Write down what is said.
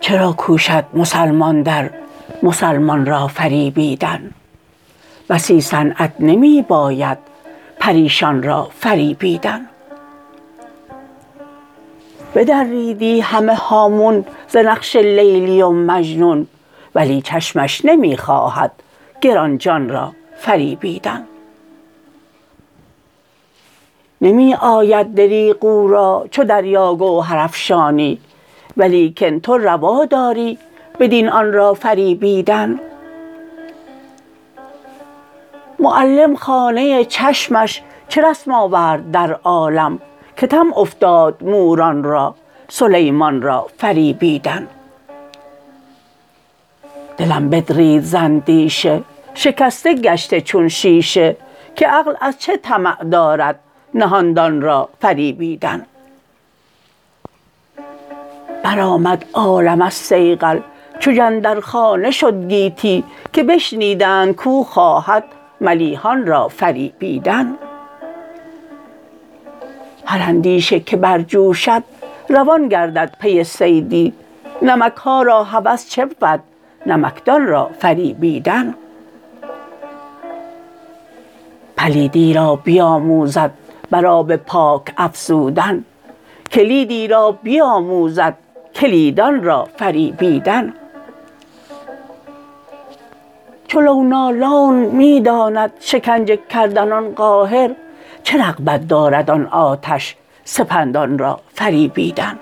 چرا کوشد مسلمان در مسلمان را فریبیدن؟ بسی صنعت نمی باید پریشان را فریبیدن. بدریدی همه هامون ز نقش لیلی و مجنون ولی چشمش نمی خواهد گران جان را فریبیدن. نمی آید دریغ او را چو دریا گوهرافشانی ولیکن تو روا داری بدین آن را فریبیدن. معلم خانه چشمش چه رسم آورد در عالم که طمع افتاد موران را سلیمان را فریبیدن. دلم بدرید ز اندیشه. شکسته گشته چون شیشه که عقل از چه طمع دارد نهان دان را فریبیدن. برآمد عالم از صیقل چو جندرخانه شد گیتی که بشنیدند کو خواهد ملیحان را فریبیدن. هر اندیشه که برجوشد روان گردد پی صیدی. نمک ها را هوس چه بود؟ نمکدان را فریبیدن. پلیدی را بیاموزد بر آب پاک افزودن. کلیدی را بیاموزد کلیدان را فریبیدن. چو لونالون می داند شکنجه کردن آن قاهر چه رغبت دارد آن آتش سپندان را فریبیدن.